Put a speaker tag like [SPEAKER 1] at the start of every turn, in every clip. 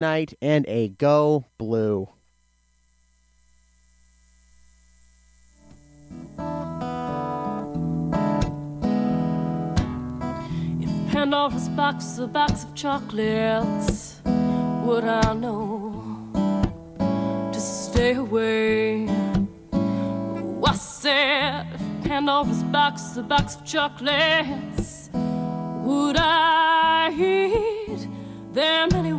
[SPEAKER 1] night and a go blue.
[SPEAKER 2] If Pandora's box is a box of chocolates, would I know to stay away? Oh, I said, if Pandora's box is a box of chocolates, would I eat them anyway?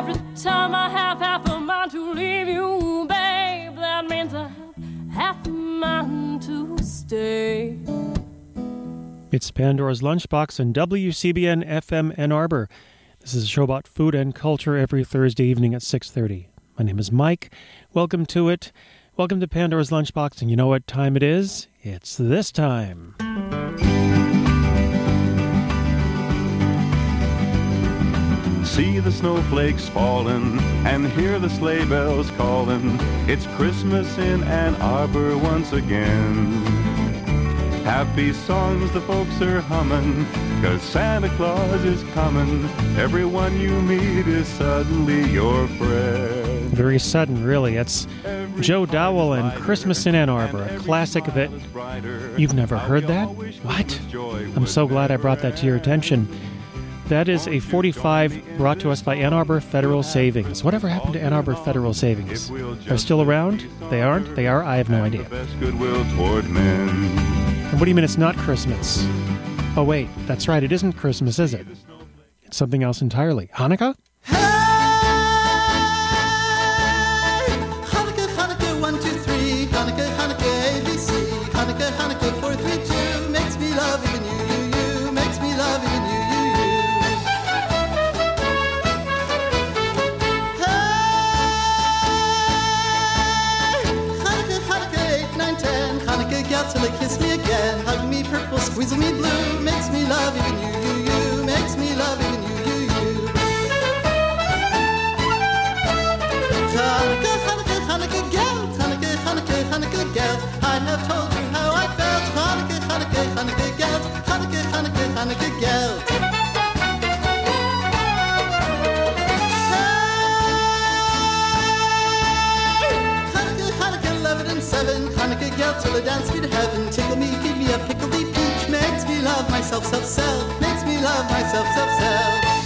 [SPEAKER 2] Every time I have half a mind to leave you, babe, that means I have half a mind to stay.
[SPEAKER 3] It's Pandora's Lunchbox and WCBN FM Ann Arbor. This is a show about food and culture every Thursday evening at 6:30. My name is Mike. Welcome to it. Welcome to Pandora's Lunchbox and you know what time it is? It's this time.
[SPEAKER 4] See the snowflakes falling and hear the sleigh bells calling. It's Christmas in Ann Arbor once again. Happy songs the folks are humming, cause Santa Claus is coming. Everyone you meet is suddenly your friend.
[SPEAKER 3] Very sudden, really. It's Joe Dowell and Christmas in Ann Arbor, a classic that you've never heard that? What? I'm so glad I brought that to your attention. That is a 45 brought to us by Ann Arbor Federal Savings. Whatever happened to Ann Arbor Federal Savings? They're still around? They aren't? They are? I have no idea. And what do you mean it's not Christmas? Oh, wait, that's right, it isn't Christmas, is it? It's something else entirely. Hanukkah,
[SPEAKER 5] purple, me blue. Makes me love even you, you, you. Makes me love even you, you, you. Hanukkah, Hanukkah, Hanukkah, gal. Hanukkah, Hanukkah, Hanukkah, gal. I have told you how I felt. Hanukkah, Hanukkah, Hanukkah, gal. Hanukkah, Hanukkah, Hanukkah, gal. Seven. Hanukkah, gal, till the dance to heaven. Tickle me, feed me a pickledy peach. Makes me love myself, self, self. Makes me love myself, self, self.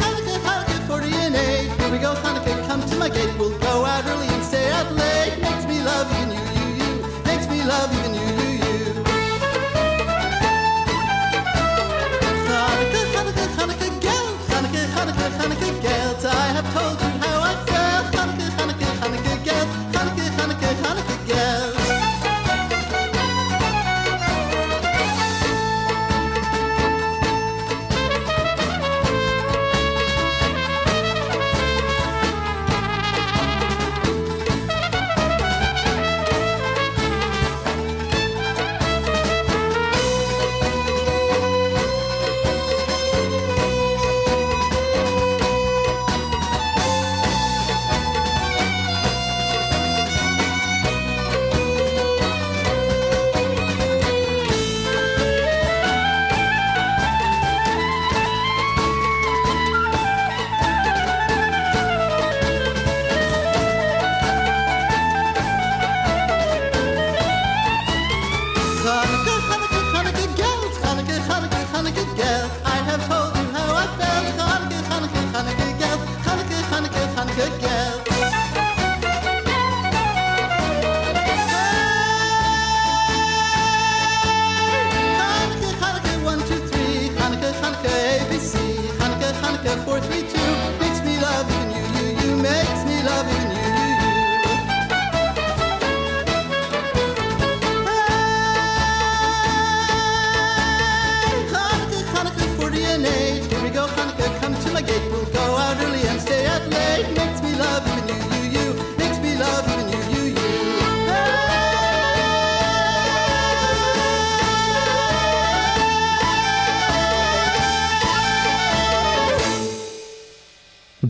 [SPEAKER 5] Hanukkah, Hanukkah, 40 and 8. Here we go, Hanukkah, come to my gate. We'll go out early and stay out late. Makes me love you, you, you. Makes me love you.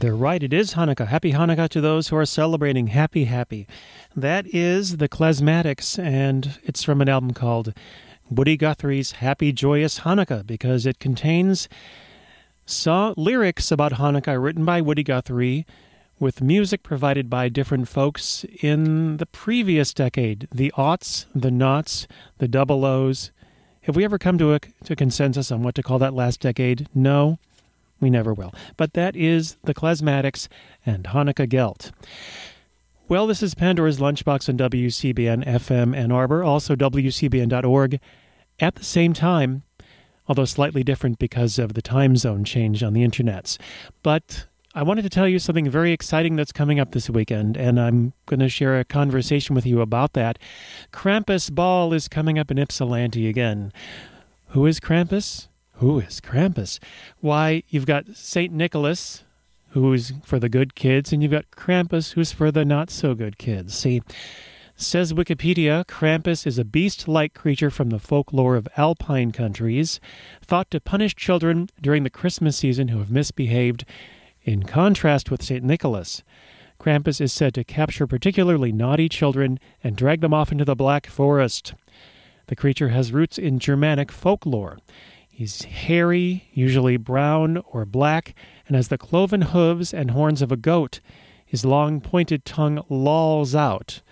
[SPEAKER 3] They're right. It is Hanukkah. Happy Hanukkah to those who are celebrating. Happy, happy. That is the Klezmatics, and it's from an album called Woody Guthrie's Happy Joyous Hanukkah because it contains so- lyrics about Hanukkah written by Woody Guthrie with music provided by different folks in the previous decade the aughts, the noughts, the double O's. Have we ever come to a to consensus on what to call that last decade? No. We never will. But that is the Klezmatics and Hanukkah Gelt. Well, this is Pandora's Lunchbox on WCBN FM Ann Arbor, also WCBN.org. At the same time, although slightly different because of the time zone change on the internets. But I wanted to tell you something very exciting that's coming up this weekend, and I'm going to share a conversation with you about that. Krampus Ball is coming up in Ypsilanti again. Who is Krampus? Who is Krampus? Why, you've got St. Nicholas, who's for the good kids, and you've got Krampus, who's for the not so good kids. See, says Wikipedia, Krampus is a beast like creature from the folklore of alpine countries, thought to punish children during the Christmas season who have misbehaved. In contrast with St. Nicholas, Krampus is said to capture particularly naughty children and drag them off into the Black Forest. The creature has roots in Germanic folklore. He's hairy, usually brown or black, and has the cloven hooves and horns of a goat. His long pointed tongue lolls out.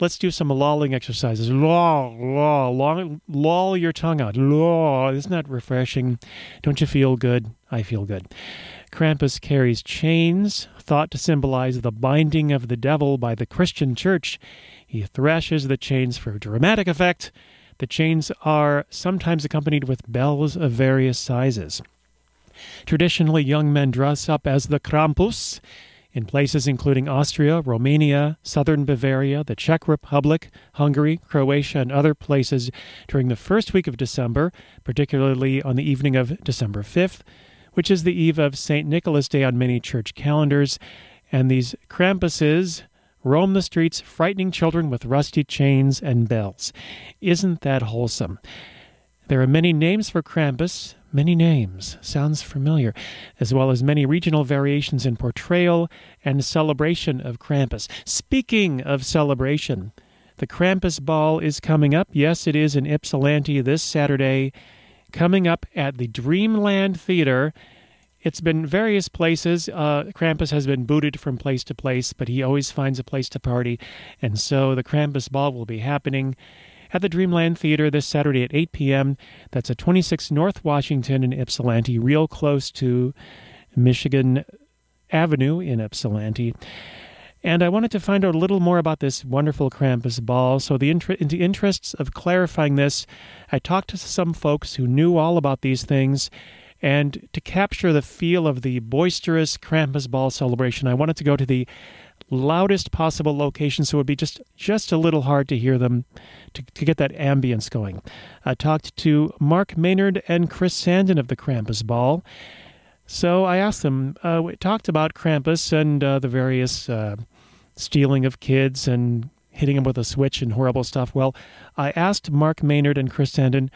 [SPEAKER 3] Let's do some lolling exercises. Loll, loll, loll, loll your tongue out. Loll. Isn't that refreshing? Don't you feel good? I feel good. Krampus carries chains, thought to symbolize the binding of the devil by the Christian church. He thrashes the chains for dramatic effect. The chains are sometimes accompanied with bells of various sizes. Traditionally, young men dress up as the Krampus in places including Austria, Romania, southern Bavaria, the Czech Republic, Hungary, Croatia, and other places during the first week of December, particularly on the evening of December 5th, which is the eve of St. Nicholas Day on many church calendars. And these Krampuses roam the streets, frightening children with rusty chains and bells. Isn't that wholesome? There are many names for Krampus, many names, sounds familiar, as well as many regional variations in portrayal and celebration of Krampus. Speaking of celebration, the Krampus Ball is coming up. Yes, it is in Ypsilanti this Saturday, coming up at the Dreamland Theater. It's been various places. Uh, Krampus has been booted from place to place, but he always finds a place to party. And so the Krampus Ball will be happening at the Dreamland Theater this Saturday at 8 p.m. That's at 26 North Washington in Ypsilanti, real close to Michigan Avenue in Ypsilanti. And I wanted to find out a little more about this wonderful Krampus ball. So, the inter- in the interests of clarifying this, I talked to some folks who knew all about these things. And to capture the feel of the boisterous Krampus ball celebration, I wanted to go to the loudest possible location so it would be just just a little hard to hear them to, to get that ambience going. I talked to Mark Maynard and Chris Sandin of the Krampus Ball. So I asked them, uh, we talked about Krampus and uh, the various uh, stealing of kids and hitting them with a switch and horrible stuff. Well, I asked Mark Maynard and Chris Sandin,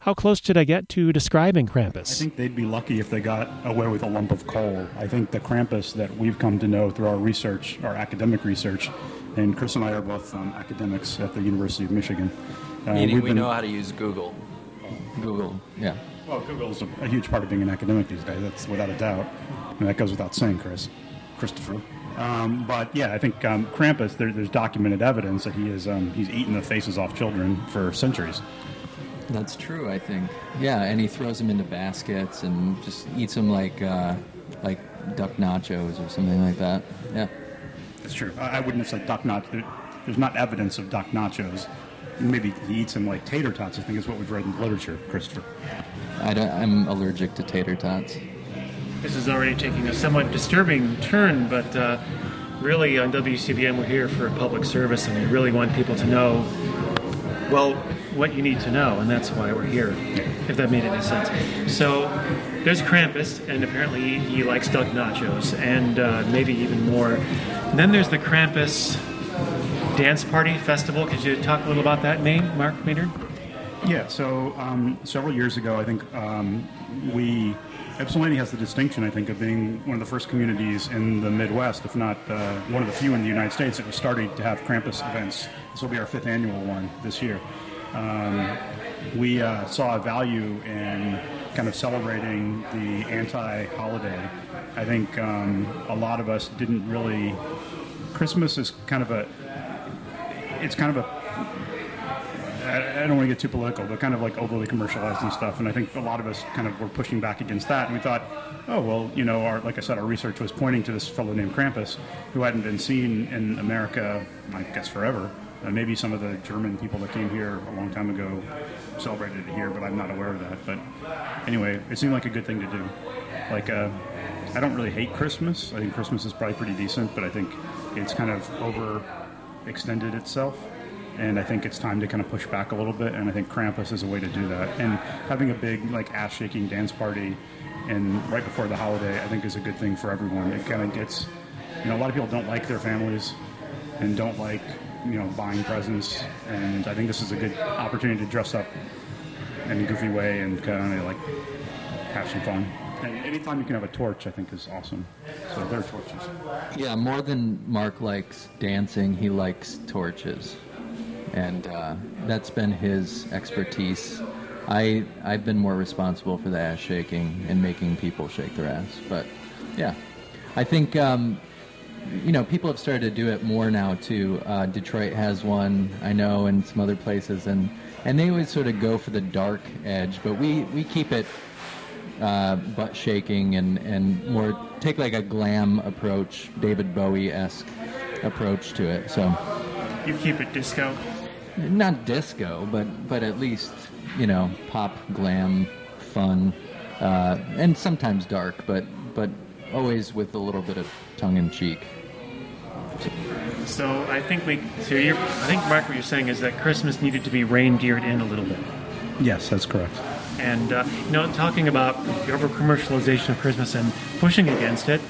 [SPEAKER 3] how close did I get to describing Krampus?
[SPEAKER 6] I think they'd be lucky if they got away with a lump of coal. I think the Krampus that we've come to know through our research, our academic research, and Chris and I are both um, academics at the University of Michigan. Uh,
[SPEAKER 7] Meaning
[SPEAKER 6] we've been-
[SPEAKER 7] know how to use Google. Google, yeah.
[SPEAKER 6] Well, Google's a, a huge part of being an academic these days. That's without a doubt. And that goes without saying, Chris, Christopher. Um, but yeah, I think um, Krampus. There, there's documented evidence that he is um, he's eaten the faces off children for centuries.
[SPEAKER 7] That's true, I think. Yeah, and he throws them into baskets and just eats them like uh, like duck nachos or something like that. Yeah.
[SPEAKER 6] That's true. I, I wouldn't have said Doc Nach. There's not evidence of duck Nachos. Maybe he eats them like tater tots. I think is what we've read in the literature, Christopher.
[SPEAKER 7] I don't, I'm allergic to tater tots.
[SPEAKER 3] This is already taking a somewhat disturbing turn, but uh, really on WCBN we're here for a public service and we really want people to know, well, what you need to know, and that's why we're here, if that made any sense. So there's Krampus, and apparently he, likes duck nachos, and uh, maybe even more. And then there's the Krampus Dance Party Festival. Could you talk a little about that, May, Mark Maynard?
[SPEAKER 6] Yeah. So um, several years ago, I think um, we Ypsilanti has the distinction, I think, of being one of the first communities in the Midwest, if not uh, one of the few in the United States, that was starting to have Krampus events. This will be our fifth annual one this year. Um, we uh, saw a value in kind of celebrating the anti-holiday. I think um, a lot of us didn't really. Christmas is kind of a. It's kind of a I, don't want to get too political, but kind of like overly commercialized and stuff. And I think a lot of us kind of were pushing back against that. And we thought, oh well, you know, our, like I said, our research was pointing to this fellow named Krampus, who hadn't been seen in America, I guess, forever. Uh, maybe some of the German people that came here a long time ago celebrated it here, but I'm not aware of that. But anyway, it seemed like a good thing to do. Like, uh, I don't really hate Christmas. I think Christmas is probably pretty decent, but I think it's kind of overextended itself and I think it's time to kind of push back a little bit. And I think Krampus is a way to do that. And having a big like ass shaking dance party, and right before the holiday, I think is a good thing for everyone. It kind of gets, you know, a lot of people don't like their families, and don't like you know buying presents, and I think this is a good opportunity to dress up in a goofy way and kind of like have some fun. And anytime you can have a torch, I think is awesome. So they're torches.
[SPEAKER 7] Yeah, more than Mark likes dancing, he likes torches and uh, that's been his expertise. I I've been more responsible for the ass shaking and making people shake their ass. But yeah, I think um, you know people have started to do it more now too. Uh, Detroit has one, I know, and some other places, and and they always sort of go for the dark edge, but we we keep it uh, butt shaking and and more take like a glam approach, David Bowie esque approach to it. So
[SPEAKER 3] You keep it disco.
[SPEAKER 7] not disco, but but at least you know pop, glam, fun, uh, and sometimes dark, but but always with a little bit of tongue in cheek.
[SPEAKER 3] So I think we. So you're, I think Mark, what you're saying is that Christmas needed to be reindeered in a little bit.
[SPEAKER 6] Yes, that's correct.
[SPEAKER 3] And uh, you know, talking about the over commercialization of Christmas and pushing against it,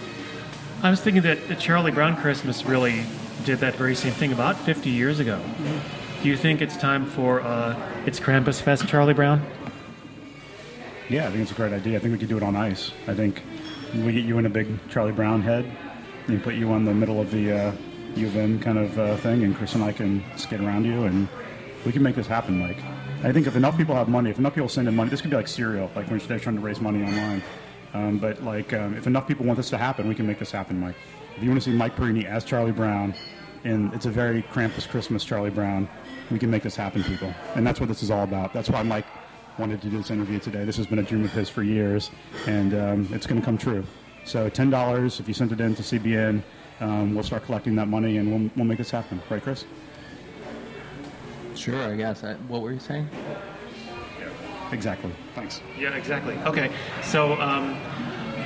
[SPEAKER 3] I was thinking that the Charlie Brown Christmas really did that very same thing about 50 years ago. Do you think it's time for uh, it's Krampus Fest, Charlie Brown?
[SPEAKER 6] Yeah, I think it's a great idea. I think we could do it on ice. I think we get you in a big Charlie Brown head, and put you on the middle of the uh, U of M kind of uh, thing, and Chris and I can skate around you, and we can make this happen, Mike. I think if enough people have money, if enough people send in money, this could be like cereal, like when they're trying to raise money online. Um, but like, um, if enough people want this to happen, we can make this happen, Mike. If you want to see Mike Perini as Charlie Brown, and it's a very Krampus Christmas Charlie Brown, we can make this happen, people. And that's what this is all about. That's why Mike wanted to do this interview today. This has been a dream of his for years, and um, it's going to come true. So ten dollars if you send it in to CBN, um, we'll start collecting that money, and we'll, we'll make this happen. Right, Chris?
[SPEAKER 7] Sure, I guess. I, what were you saying?
[SPEAKER 6] Exactly. Thanks.
[SPEAKER 3] Yeah, exactly. Okay, so um,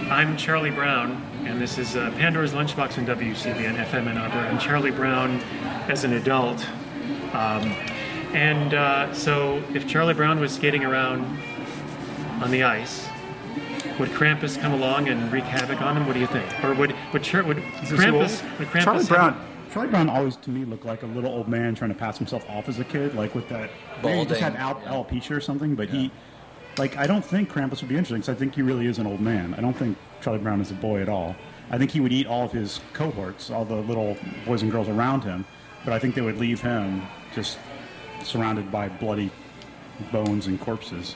[SPEAKER 3] I'm Charlie Brown, and this is uh, Pandora's Lunchbox on WCBN FM Ann Arbor. I'm Charlie Brown as an adult. Um, and uh, so, if Charlie Brown was skating around on the ice, would Krampus come along and wreak havoc on him? What do you think? Or would would, Char- would Krampus? Would Krampus
[SPEAKER 6] Charlie
[SPEAKER 3] have-
[SPEAKER 6] Brown. Charlie Brown always to me looked like a little old man trying to pass himself off as a kid, like with that. Maybe he just had
[SPEAKER 7] Balding.
[SPEAKER 6] al- alopecia or something, but he, like, I don't think Krampus would be interesting because I think he really is an old man. I don't think Charlie Brown is a boy at all. I think he would eat all of his cohorts, all the little boys and girls around him, but I think they would leave him just surrounded by bloody bones and corpses.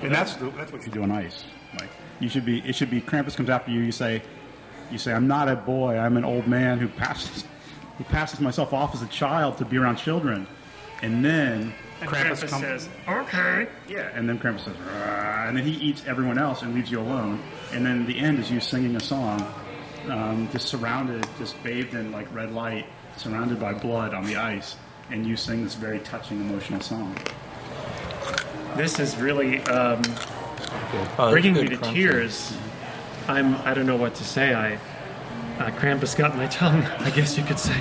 [SPEAKER 6] And that's that's what you do on ice. Like you should be. It should be. Krampus comes after you. You say, you say, I'm not a boy. I'm an old man who passes who passes myself off as a child to be around children. And then
[SPEAKER 3] And
[SPEAKER 6] Krampus,
[SPEAKER 3] Krampus
[SPEAKER 6] comes.
[SPEAKER 3] says, "Okay."
[SPEAKER 6] Yeah, and then Krampus says, "Rah," and then he eats everyone else and leaves you alone. And then the end is you singing a song, um, just surrounded, just bathed in like red light, surrounded by blood on the ice, and you sing this very touching, emotional song.
[SPEAKER 3] This is really um,
[SPEAKER 7] Oh,
[SPEAKER 3] bringing
[SPEAKER 7] that's
[SPEAKER 3] me to
[SPEAKER 7] crunching.
[SPEAKER 3] tears. I'm. I don't know what to say. I uh, Krampus got my tongue. I guess you could say.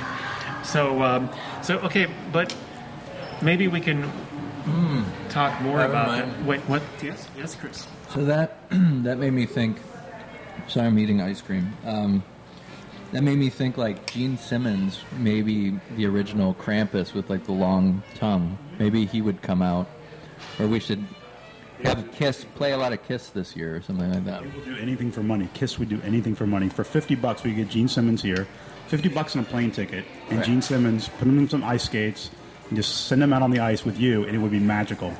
[SPEAKER 3] So, um, so okay, but maybe we can mm. talk more
[SPEAKER 7] Never
[SPEAKER 3] about
[SPEAKER 7] mind.
[SPEAKER 3] that. Wait, what? Yes, yes, Chris.
[SPEAKER 7] So that that made me think. Sorry, I'm eating ice cream. Um, that made me think like Gene Simmons, maybe the original Krampus with like the long tongue. Maybe he would come out, or we should Have Kiss play a lot of Kiss this year or something like that.
[SPEAKER 6] We'll do anything for money. Kiss would do anything for money. For 50 bucks, we get Gene Simmons here. 50 bucks and a plane ticket. And
[SPEAKER 7] Right.
[SPEAKER 6] Gene Simmons, put him in some ice skates, and just send him out on the ice with you, and it would be magical.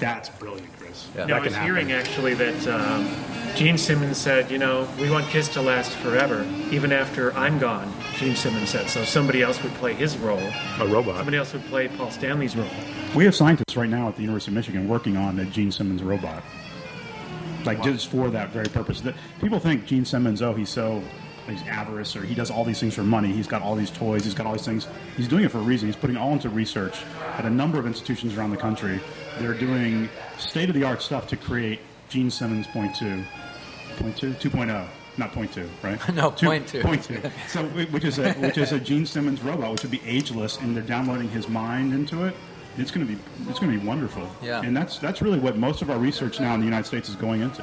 [SPEAKER 6] That's brilliant, Chris.
[SPEAKER 7] Yeah.
[SPEAKER 6] That
[SPEAKER 3] Now, I was
[SPEAKER 6] happen.
[SPEAKER 3] hearing actually that um, Gene Simmons said, you know, we want Kiss to last forever, even after I'm gone. Gene Simmons said so. Somebody else would play his role.
[SPEAKER 6] A robot.
[SPEAKER 3] Somebody else would play Paul Stanley's role.
[SPEAKER 6] We have scientists right now at the University of Michigan working on a Gene Simmons robot. Like just for that very purpose. That people think Gene Simmons, oh, he's so he's avarice or he does all these things for money. He's got all these toys. He's got all these things. He's doing it for a reason. He's putting all into research at a number of institutions around the country. They're doing state of the art stuff to create Gene Simmons point two, point two, two oh. not point two, right?
[SPEAKER 7] No, point two.
[SPEAKER 6] Point two. So, which is a which is a Gene Simmons robot, which would be ageless, and they're downloading his mind into it. It's going to be it's going to be wonderful.
[SPEAKER 7] Yeah.
[SPEAKER 6] And that's that's really what most of our research now in the United States is going into.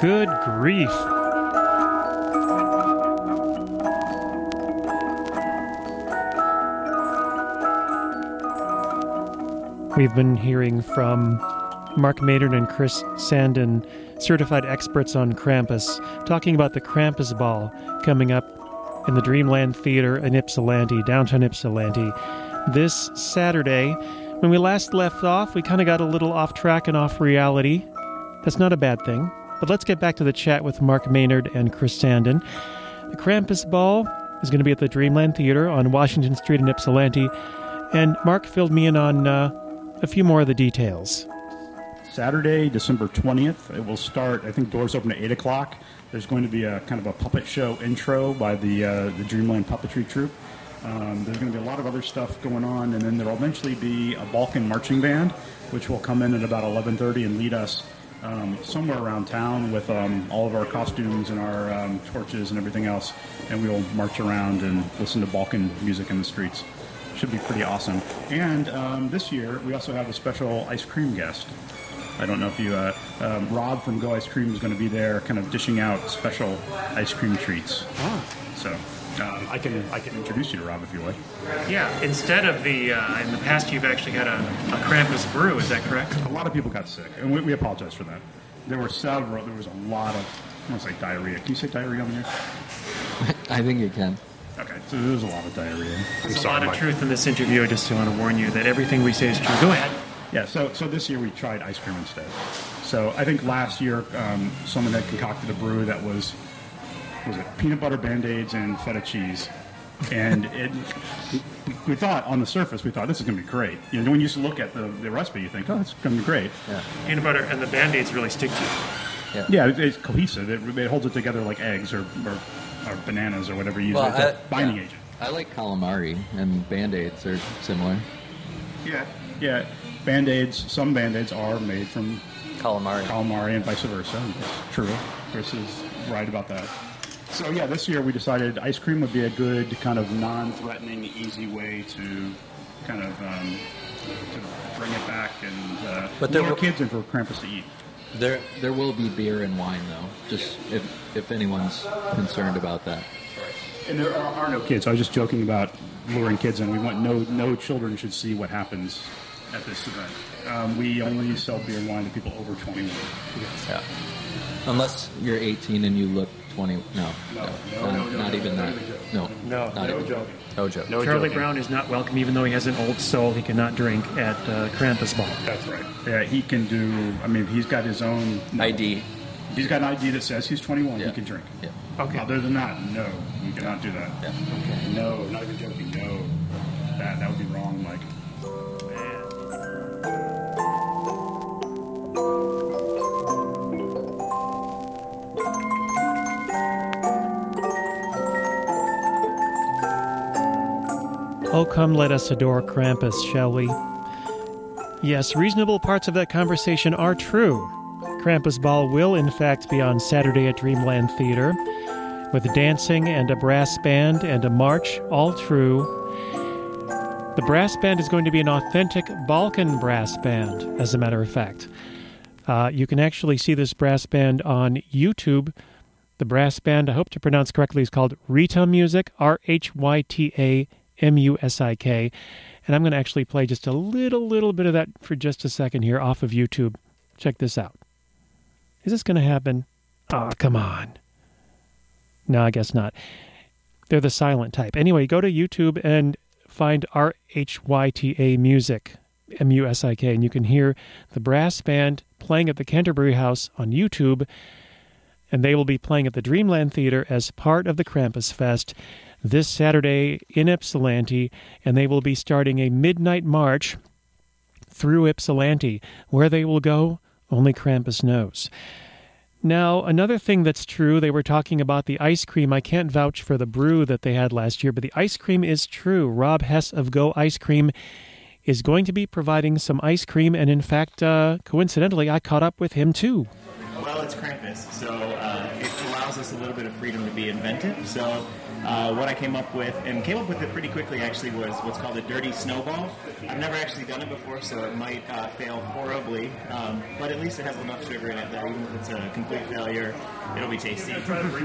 [SPEAKER 3] Good grief. We've been hearing from Mark Maynard and Chris Sandin, certified experts on Krampus, talking about the Krampus Ball coming up in the Dreamland Theater in Ypsilanti, downtown Ypsilanti, this Saturday. When we last left off, we kind of got a little off track and off reality. That's not a bad thing. But let's get back to the chat with Mark Maynard and Chris Sandin. The Krampus Ball is going to be at the Dreamland Theater on Washington Street in Ypsilanti, and Mark filled me in on uh, a few more of the details.
[SPEAKER 6] Saturday, December 20th. It will start, I think doors open at 8 o'clock. There's going to be a kind of a puppet show intro by the, uh, the Dreamland Puppetry Troupe. Um, there's going to be a lot of other stuff going on, and then there will eventually be a Balkan marching band, which will come in at about 11:30 and lead us um, somewhere around town with um, all of our costumes and our um, torches and everything else, and we will march around and listen to Balkan music in the streets. Should be pretty awesome. And um, this year, we also have a special ice cream guest. I don't know if you, uh, um, Rob from Go Ice Cream is going to be there, kind of dishing out special ice cream treats. So um, I can I can introduce you to Rob if you like.
[SPEAKER 3] Yeah, instead of the, uh, in the past, you've actually had a, a Krampus brew, is that correct?
[SPEAKER 6] A lot of people got sick, and we, we apologize for that. There were several. There was a lot of. I want to say diarrhea. Can you say diarrhea on the air?
[SPEAKER 7] I think you can.
[SPEAKER 6] Okay, so there was a lot of diarrhea.
[SPEAKER 3] There's a lot of truth in this interview. I just want to warn you that everything we say is true. Go ahead.
[SPEAKER 6] Yeah, so so this year we tried ice cream instead. So I think last year um, someone had concocted a brew that was was it peanut butter band aids and feta cheese, and it we, we thought on the surface we thought this is going to be great. You know, when you just look at the, the recipe, you think, oh, it's going to be great.
[SPEAKER 7] Yeah.
[SPEAKER 3] Peanut butter and the band-aids really stick to you.
[SPEAKER 6] Yeah, it, it's cohesive. It, it holds it together like eggs or, or, or bananas or whatever you use.
[SPEAKER 7] Well,
[SPEAKER 6] it's a
[SPEAKER 7] I-
[SPEAKER 6] binding
[SPEAKER 7] yeah.
[SPEAKER 6] agent.
[SPEAKER 7] I like calamari, and band aids are similar.
[SPEAKER 6] Yeah, yeah. Band aids. Some band aids are made from
[SPEAKER 8] Calamari.
[SPEAKER 6] calamari and vice versa. It's true. Chris is right about that. So yeah, this year we decided ice cream would be a good kind of non-threatening, easy way to kind of um, to bring it back and uh,
[SPEAKER 7] But there
[SPEAKER 6] lure
[SPEAKER 7] were-
[SPEAKER 6] kids in for Krampus to eat.
[SPEAKER 7] There, there will be beer and wine though. Just if if anyone's concerned about that.
[SPEAKER 6] And there are, are no kids. I was just joking about luring kids in. We want no no children should see what happens at this event. Um, we only sell beer and wine to people over 21.
[SPEAKER 7] Yeah. Unless you're 18 and you look 20. No.
[SPEAKER 6] No, no,
[SPEAKER 7] not,
[SPEAKER 6] no, no,
[SPEAKER 7] not
[SPEAKER 6] no,
[SPEAKER 7] even
[SPEAKER 6] no,
[SPEAKER 7] that.
[SPEAKER 6] no.
[SPEAKER 7] No.
[SPEAKER 3] No,
[SPEAKER 7] Not
[SPEAKER 6] No
[SPEAKER 7] even.
[SPEAKER 6] joking.
[SPEAKER 7] No joke.
[SPEAKER 8] No
[SPEAKER 3] Charlie
[SPEAKER 8] joking.
[SPEAKER 3] Brown is not welcome, even though he has an old soul. He cannot drink at uh, Krampus Ball.
[SPEAKER 6] That's right. Yeah, he can do. I mean, he's got his own
[SPEAKER 8] ID.
[SPEAKER 6] He's got an ID that says he's 21.
[SPEAKER 7] Yeah.
[SPEAKER 6] He can drink.
[SPEAKER 7] Yeah.
[SPEAKER 3] Okay.
[SPEAKER 6] Other than that, no, you cannot do that.
[SPEAKER 7] Yeah.
[SPEAKER 6] No, not even joking. No, that that would be wrong, Mike.
[SPEAKER 3] Oh, come let us adore Krampus, shall we? Yes, reasonable parts of that conversation are true. Krampus Ball will, in fact, be on Saturday at Dreamland Theater, with dancing and a brass band and a march, all true. The brass band is going to be an authentic Balkan brass band, as a matter of fact. Uh, you can actually see this brass band on YouTube. The brass band, I hope to pronounce correctly, is called Rhyta Musik, R H Y T A M U S I K. And I'm going to actually play just a little, little bit of that for just a second here off of YouTube. Check this out. Is this going to happen? Oh, come on. No, I guess not. They're the silent type. Anyway, go to YouTube and find R H Y T A Musik, M U S I K, and you can hear the brass band playing at the Canterbury House on YouTube. And they will be playing at the Dreamland Theater as part of the Krampus Fest this Saturday in Ypsilanti, and they will be starting a midnight march through Ypsilanti. Where they will go, only Krampus knows. Now, another thing that's true, they were talking about the ice cream. I can't vouch for the brew that they had last year, but the ice cream is true. Rob Hess of Go Ice Cream is going to be providing some ice cream, and in fact, uh, coincidentally, I caught up with him too.
[SPEAKER 8] Well, it's Krampus, so uh, it allows us a little bit of freedom to be inventive. So uh, what I came up with, and came up with it pretty quickly actually, was what's called a dirty snowball. I've never actually done it before, so it might uh, fail horribly, um, but at least it has enough sugar in it that even if it's a complete failure, it'll be tasty.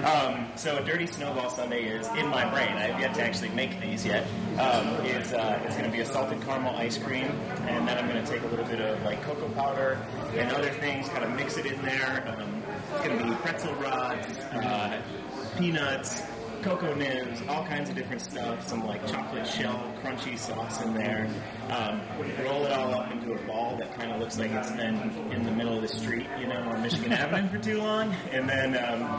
[SPEAKER 8] Um, so a dirty snowball sundae is in my brain. I've yet to actually make these yet. Um, is uh, it's going to be a salted caramel ice cream, and then I'm going to take a little bit of like cocoa powder and other things, kind of mix it in there. Um, it's going to be pretzel rods, uh, peanuts, cocoa nibs, all kinds of different stuff, some like chocolate shell crunchy sauce in there. Um, roll it all up into a ball that kind of looks like it's been in the middle of the street, you know, on Michigan Avenue for too long, and then um,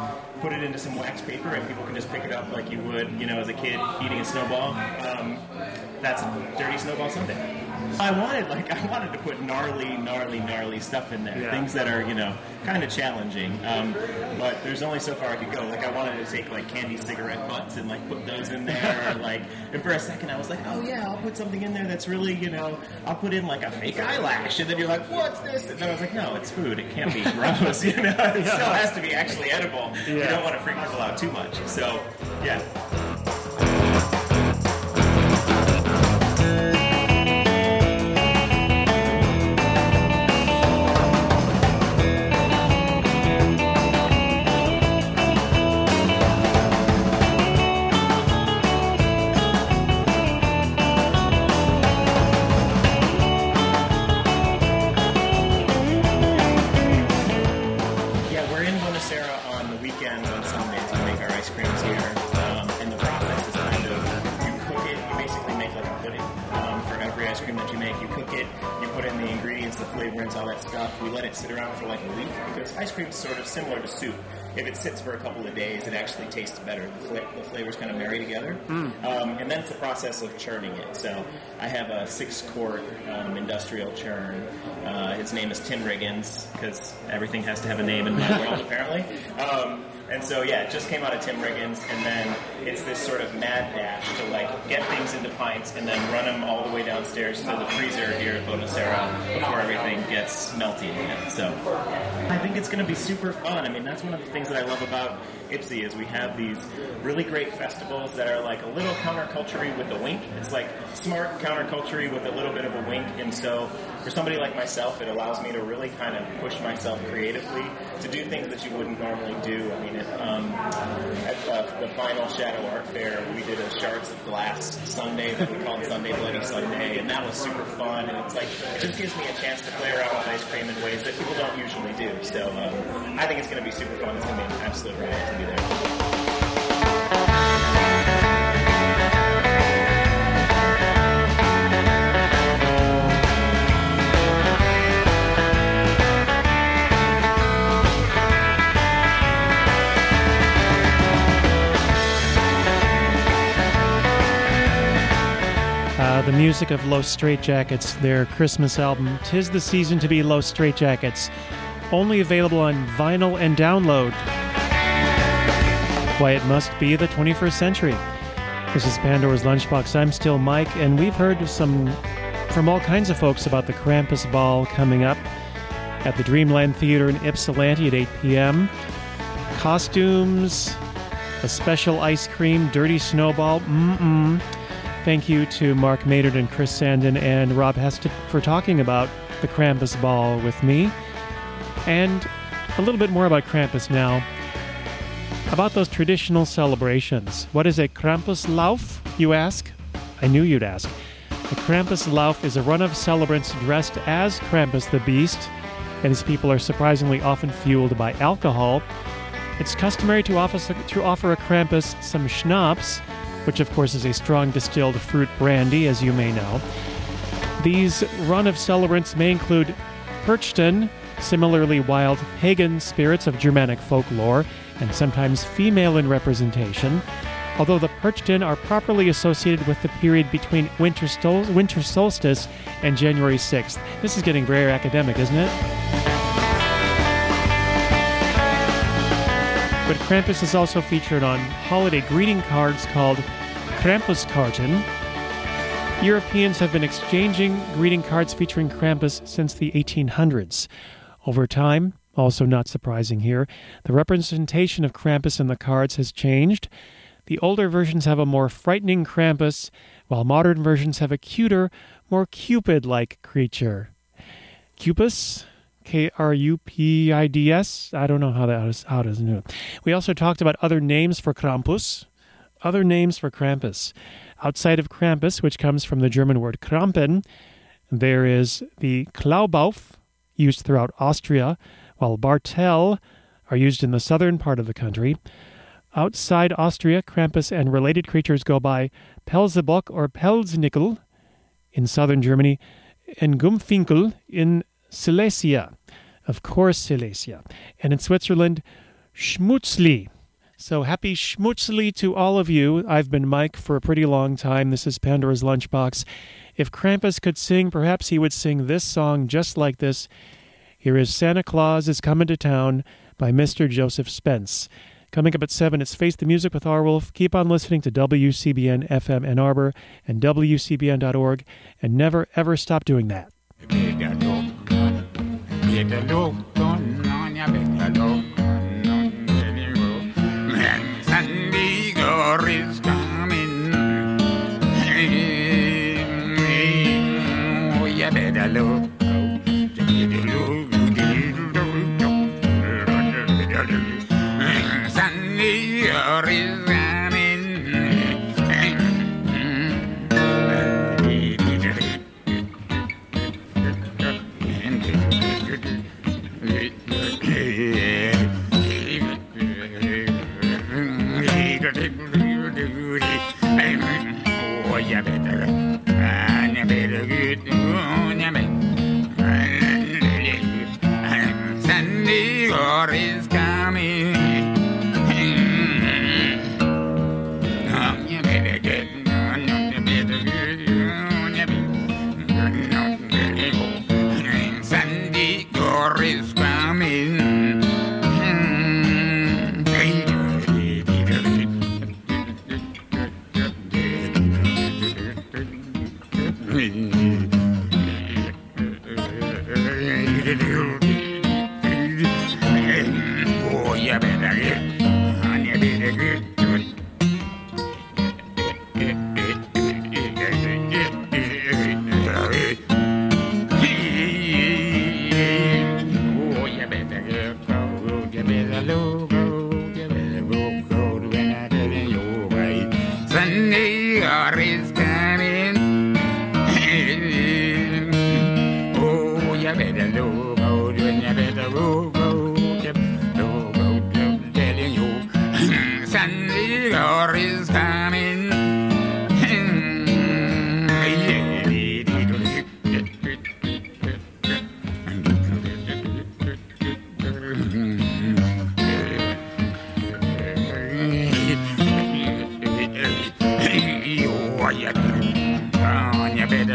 [SPEAKER 8] put it into some wax paper, and people can just pick it up like you would, you know, as a kid eating a snowball. Um, that's a dirty snowball sundae. I wanted like I wanted to put gnarly, gnarly, gnarly stuff in there.
[SPEAKER 3] Yeah.
[SPEAKER 8] Things that are you know kind of challenging. Um, but there's only so far I could go. Like I wanted to take like candy cigarette butts and like put those in there. or, like and for a second I was like, oh yeah, I'll put something in there that's really you know I'll put in like a fake eyelash. And then you're like, what's this? And then I was like, no, it's food. It can't be gross. you know, it still has to be actually edible. You don't want to freak people out too much. So yeah. Yeah, sits for a couple of days, it actually tastes better. The, fla- the flavors kind of marry together, um, and then it's the process of churning it. So I have a six-quart um, industrial churn. Uh, his name is Tim Riggins because everything has to have a name in my world apparently. Um, and so yeah, it just came out of Tim Riggins, and then it's this sort of mad dash to like get things into pints and then run them all the way downstairs to the freezer here at Bona Sera before everything gets melty again. So I think it's going to be super fun. I mean, that's one of the things that I love about Ypsi is we have these really great festivals that are like a little counterculture with a wink. It's like smart counterculture with a little bit of a wink, and so for somebody like myself, it allows me to really kind of push myself creatively to do things that you wouldn't normally do. I mean, it, um, at uh, the final Shadow Art Fair, we did a Shards of Glass sundae that we called Sunday Bloody Sunday, and that was super fun. And it's like it just gives me a chance to play around with ice cream in ways that people don't usually do. So um, I think it's going to be super fun. It's going to be an absolute riot to be there.
[SPEAKER 3] The music of Los Straitjackets, their Christmas album, Tis the Season to Be Los Straitjackets, only available on vinyl and download. Why it must be the 21st century. This is Pandora's Lunchbox. I'm still Mike, and we've heard some from all kinds of folks about the Krampus Ball coming up at the Dreamland Theater in Ypsilanti at 8 p.m. Costumes, a special ice cream, dirty snowball. Mm-mm. Thank you to Mark Maynard and Chris Sandin and Rob Heston for talking about the Krampus Ball with me. And a little bit more about Krampus now. About those traditional celebrations. What is a Krampuslauf, you ask? I knew you'd ask. The Krampuslauf is a run of celebrants dressed as Krampus the Beast, and his people are surprisingly often fueled by alcohol. It's customary to offer, to offer a Krampus some schnapps, which of course is a strong distilled fruit brandy, as you may know. These run of celebrants may include Perchten, similarly wild pagan spirits of Germanic folklore, and sometimes female in representation, although the Perchten are properly associated with the period between winter, stol- winter solstice and January 6th. This is getting very academic, isn't it? But Krampus is also featured on holiday greeting cards called Krampuskarten. Europeans have been exchanging greeting cards featuring Krampus since the 1800s. Over time, also not surprising here, the representation of Krampus in the cards has changed. The older versions have a more frightening Krampus, while modern versions have a cuter, more Cupid like creature. Cupus? K R U P I D S? I don't know how that is, how does it. We also talked about other names for Krampus, other names for Krampus. Outside of Krampus, which comes from the German word Krampen, there is the Klaubauf, used throughout Austria, while Bartel are used in the southern part of the country. Outside Austria, Krampus and related creatures go by Pelzebock or Pelznickel in southern Germany, and Gumfinkel in Silesia, of course, Silesia, and in Switzerland, Schmutzli. So happy Schmutzli to all of you. I've been Mike for a pretty long time. This is Pandora's Lunchbox. If Krampus could sing, perhaps he would sing this song just like this. Here is Santa Claus is Coming to Town by Mr. Joseph Spence. Coming up at 7, it's Face the Music with R. Wolf. Keep on listening to WCBN FM Ann Arbor and WCBN.org, and never ever stop doing that.
[SPEAKER 9] Better look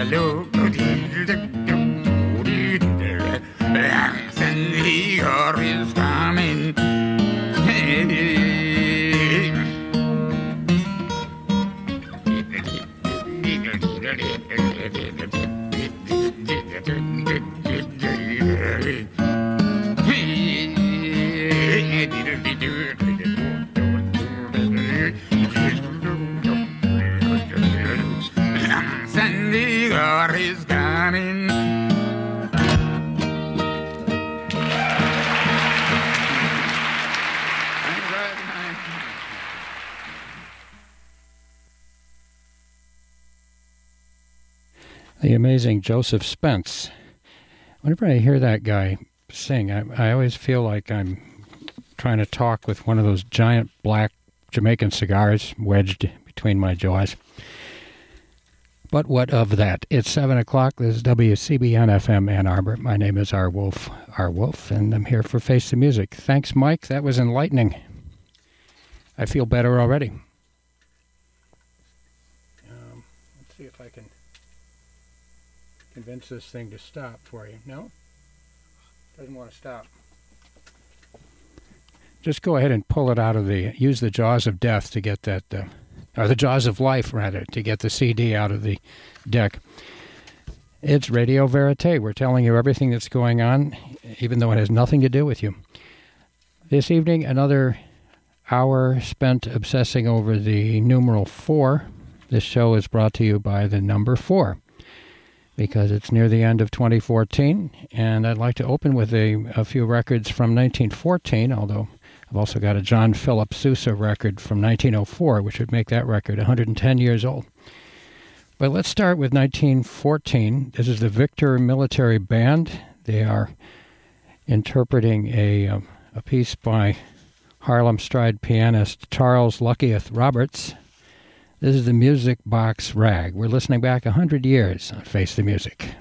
[SPEAKER 9] look.
[SPEAKER 10] Joseph Spence. Whenever I hear that guy sing, I, I always feel like I'm trying to talk with one of those giant black Jamaican cigars wedged between my jaws. But what of that? It's 7 o'clock. This is WCBN FM Ann Arbor. My name is R. Wolf, R. Wolf, and I'm here for Face the Music. Thanks, Mike. That was enlightening. I feel better already. Um, let's see if I can convince this thing to stop for you. No? Doesn't want to stop. Just go ahead and pull it out of the. Use the jaws of death to get that. Uh, or the jaws of life, rather, to get the CD out of the deck. It's Radio Verite. We're telling you everything that's going on, even though it has nothing to do with you. This evening, another hour spent obsessing over the numeral four. This show is brought to you by the number four because it's near the end of 2014, and I'd like to open with a, a few records from 1914, although I've also got a John Philip Sousa record from 1904, which would make that record 110 years old. But let's start with 1914. This is the Victor Military Band. They are interpreting a, um, a piece by Harlem Stride pianist Charles Luckyth Roberts. This is the Music Box Rag. We're listening back 100 years on Face the Music.